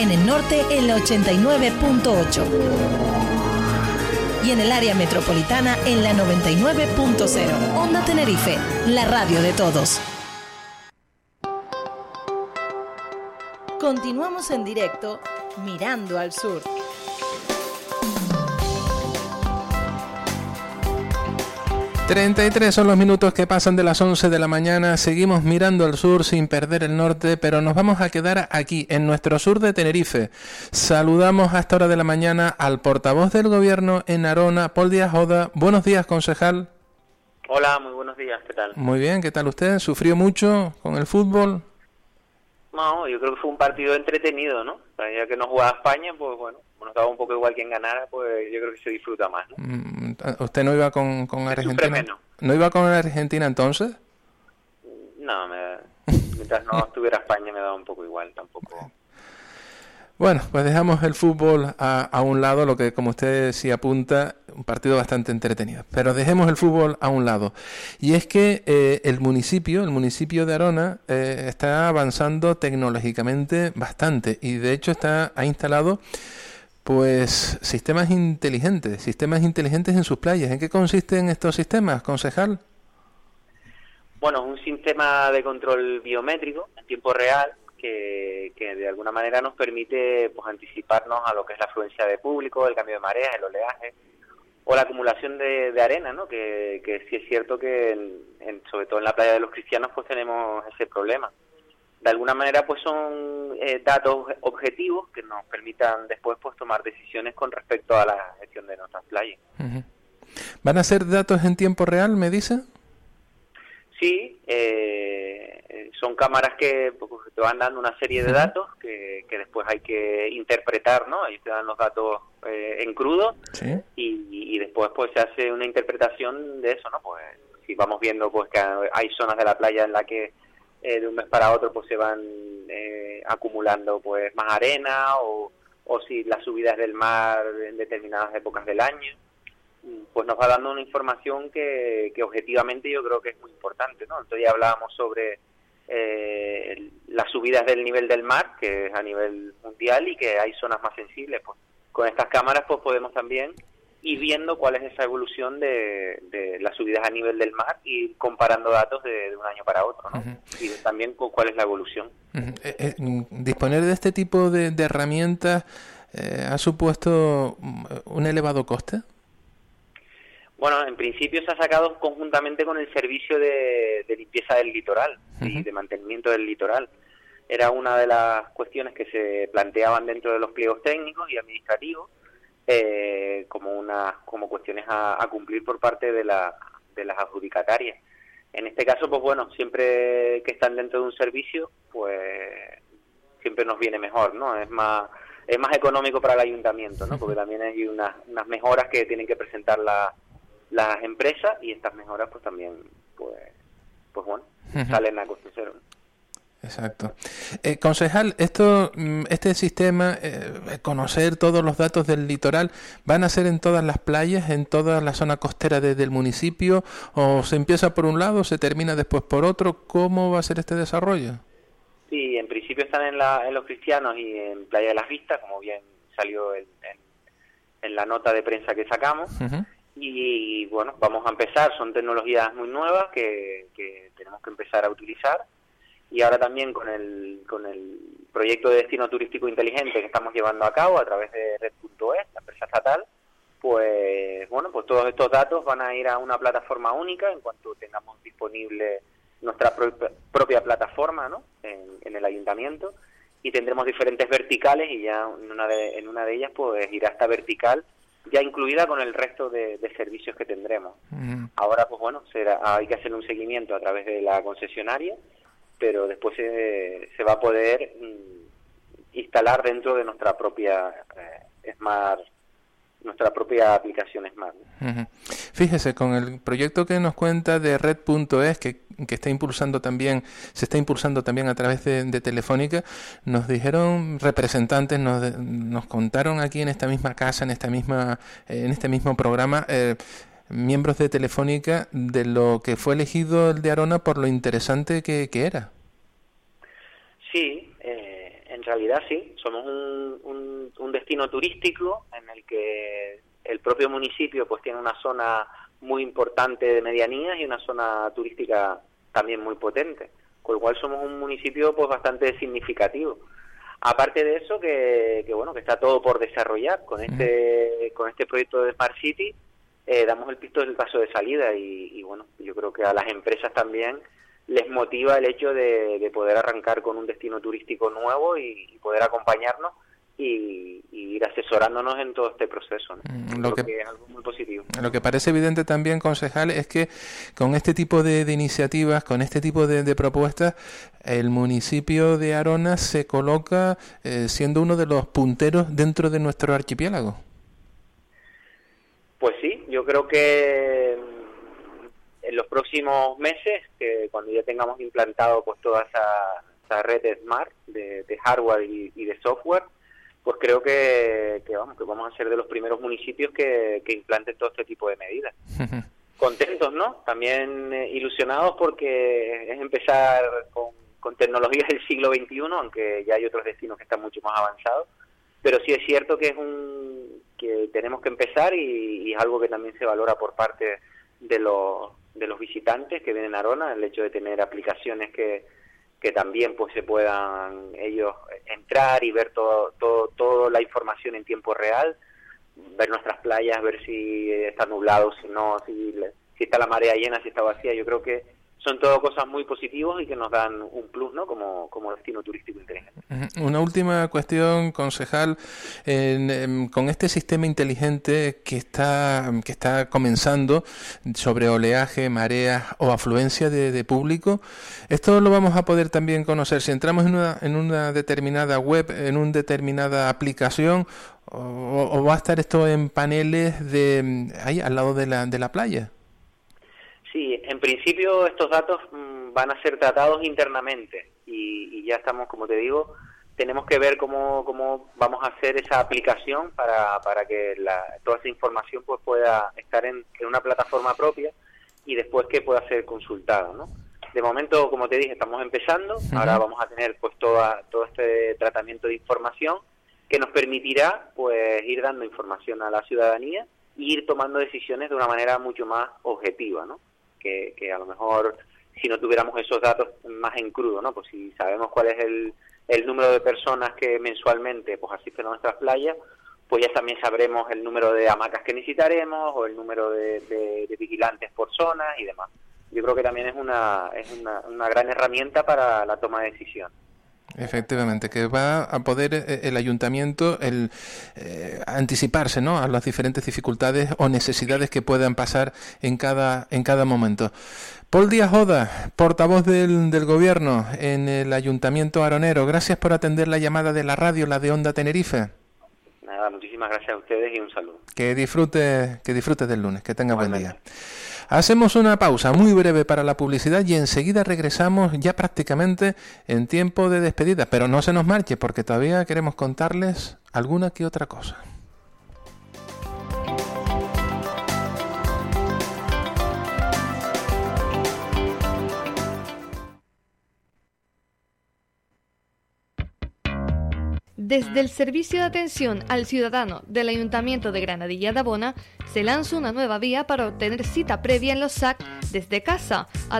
en el norte en la 89.8 y en el área metropolitana en la 99.0. Onda Tenerife, la radio de todos. Continuamos en directo mirando al sur. 33 son los minutos que pasan de las 11 de la mañana. Seguimos mirando al sur sin perder el norte, pero nos vamos a quedar aquí, en nuestro sur de Tenerife. Saludamos a esta hora de la mañana al portavoz del gobierno en Arona, Paul Díaz Joda. Buenos días, concejal. Hola, muy buenos días, ¿qué tal? Muy bien, ¿qué tal usted? ¿Sufrió mucho con el fútbol? No, yo creo que fue un partido entretenido, ¿no? Ya que no jugaba España, pues bueno, nos daba un poco igual quien ganara, pues yo creo que se disfruta más. ¿no? Mm, ¿Usted no iba con, con Argentina? ¿No iba con Argentina entonces? No, mientras no estuviera España me daba un poco igual, tampoco. Bueno, pues dejamos el fútbol a, a, un lado, lo que como usted sí apunta, un partido bastante entretenido. Pero dejemos el fútbol a un lado. Y es que eh, el municipio, el municipio de Arona, eh, está avanzando tecnológicamente bastante y de hecho está ha instalado pues sistemas inteligentes, sistemas inteligentes en sus playas. ¿En qué consisten estos sistemas, concejal? Bueno, un sistema de control biométrico en tiempo real que, de alguna manera nos permite pues anticiparnos a lo que es la afluencia de público, el cambio de mareas, el oleaje o la acumulación de, arena, ¿no? Que, que, sí es cierto que sobre todo en la playa de los cristianos pues tenemos ese problema de alguna manera pues son eh, datos objetivos que nos permitan después pues tomar decisiones con respecto a la gestión de nuestras playas. ¿Van a ser datos en tiempo real, me dice? Sí, eh, son cámaras que pues, te van dando una serie de datos que, que, después hay que interpretar, ¿no? Ahí te dan los datos eh, en crudo y, y, después pues se hace una interpretación de eso, ¿no? Pues si vamos viendo pues que hay zonas de la playa en la que eh, de un mes para otro pues se van eh, acumulando pues más arena o, o si las subidas del mar en determinadas épocas del año pues nos va dando una información que, que objetivamente yo creo que es muy importante no entonces ya hablábamos sobre eh, las subidas del nivel del mar que es a nivel mundial y que hay zonas más sensibles pues. Con estas cámaras pues podemos también y viendo cuál es esa evolución de, de, las subidas a nivel del mar y comparando datos de, un año para otro, ¿no? Y también cuál es la evolución. Eh, eh, disponer de este tipo de, herramientas eh, ha supuesto mm, un elevado coste. Bueno, en principio se ha sacado conjuntamente con el servicio de, limpieza del litoral y de mantenimiento del litoral. Era una de las cuestiones que se planteaban dentro de los pliegos técnicos y administrativos eh, como una como cuestiones a, cumplir por parte de, la, de las adjudicatarias. En este caso, pues bueno, siempre que están dentro de un servicio, pues siempre nos viene mejor, ¿no? Es más es más económico para el ayuntamiento, ¿no? Porque también hay unas, unas mejoras que tienen que presentar las empresas y estas mejoras, pues también, pues, pues bueno, salen a cero. Exacto. Eh, concejal, esto, mm, este sistema, eh, conocer todos los datos del litoral, ¿van a ser en todas las playas, en toda la zona costera del municipio? ¿O se empieza por un lado, se termina después por otro? ¿Cómo va a ser este desarrollo? Sí, en principio están en, la, en los cristianos y en Playa de las Vistas, como bien salió en, en, la nota de prensa que sacamos. Y bueno, vamos a empezar, son tecnologías muy nuevas que, que tenemos que empezar a utilizar y ahora también con el, con el proyecto de destino turístico inteligente que estamos llevando a cabo a través de Red.es, la empresa estatal, pues bueno, pues todos estos datos van a ir a una plataforma única en cuanto tengamos disponible nuestra propia, plataforma ¿no? en, el ayuntamiento y tendremos diferentes verticales y ya en una de, en una de ellas pues irá esta vertical ya incluida con el resto de, servicios que tendremos. Ahora pues bueno, será, hay que hacer un seguimiento a través de la concesionaria pero después se, se va a poder mm, instalar dentro de nuestra propia eh, Smart nuestra propia aplicación Smart. Fíjese, con el proyecto que nos cuenta de Red.es, que, que está impulsando también, se está impulsando también a través de, Telefónica, nos dijeron representantes, nos, nos contaron aquí en esta misma casa, en esta misma, en este mismo programa, eh, miembros de Telefónica de lo que fue elegido el de Arona por lo interesante que, era. Sí, eh, en realidad sí. Somos un, un, destino turístico en el que el propio municipio pues tiene una zona muy importante de medianías y una zona turística también muy potente, con lo cual somos un municipio pues bastante significativo. Aparte de eso que, que bueno que está todo por desarrollar con este con este proyecto de Smart City eh, damos el pisto del paso de salida y, bueno yo creo que a las empresas también les motiva el hecho de, poder arrancar con un destino turístico nuevo y poder acompañarnos y, ir asesorándonos en todo este proceso. Mm, lo que, es algo muy positivo. Lo que parece evidente también, concejal, es que con este tipo de, iniciativas, con este tipo de, propuestas, el municipio de Arona se coloca eh, siendo uno de los punteros dentro de nuestro archipiélago. Pues sí, yo creo que mm, en los próximos meses, que cuando ya tengamos implantado pues toda esa, red smart de, hardware y de software, pues creo que, vamos que vamos a ser de los primeros municipios que, que implanten todo este tipo de medidas. Contentos, ¿no? También eh, ilusionados porque es empezar con, con tecnologías del siglo XXI, aunque ya hay otros destinos que están mucho más avanzados. Pero sí es cierto que es un que tenemos que empezar y, es algo que también se valora por parte de los de los visitantes que vienen a Arona, el hecho de tener aplicaciones que que también pues se puedan ellos entrar y ver todo, todo, toda la información en tiempo real, ver nuestras playas, ver si está nublado, si no, si, si está la marea llena, si está vacía. Yo creo que son todo cosas muy positivas y que nos dan un plus ¿no? como, como destino turístico inteligente. Una última cuestión, concejal, con este sistema inteligente que está, que está comenzando sobre oleaje, mareas o afluencia de, público, esto lo vamos a poder también conocer si entramos en una, en una determinada web, en una determinada aplicación o, va a estar esto en paneles de ahí al lado de la, de la playa. Principio estos datos mm, van a ser tratados internamente y, ya estamos, como te digo, tenemos que ver cómo, cómo vamos a hacer esa aplicación para, para que toda esa información pues pueda estar en, una plataforma propia y después que pueda ser consultada, ¿no? De momento, como te dije, estamos empezando, ahora vamos a tener pues toda, todo este tratamiento de información que nos permitirá pues ir dando información a la ciudadanía e ir tomando decisiones de una manera mucho más objetiva, ¿no? Que, a lo mejor si no tuviéramos esos datos más en crudo, ¿no? Pues si sabemos cuál es el, el número de personas que mensualmente pues asisten a nuestras playas, pues ya también sabremos el número de hamacas que necesitaremos o el número de, vigilantes por zonas y demás. Yo creo que también es una, es una, una gran herramienta para la toma de decisión. Efectivamente, que va a poder eh, el ayuntamiento el, eh, anticiparse ¿no? a las diferentes dificultades o necesidades que puedan pasar en cada, en cada momento. Paul Díaz Oda, portavoz del, del gobierno en el ayuntamiento aronero, gracias por atender la llamada de la radio, la de Onda Tenerife. Muchísimas gracias a ustedes y un saludo. Que disfrute, que disfrute del lunes, que tenga buen día. Hacemos una pausa muy breve para la publicidad y enseguida regresamos ya prácticamente en tiempo de despedida, pero no se nos marche porque todavía queremos contarles alguna que otra cosa. Desde el Servicio de Atención al Ciudadano del Ayuntamiento de Granadilla de Abona se lanza una nueva vía para obtener cita previa en los SAC desde casa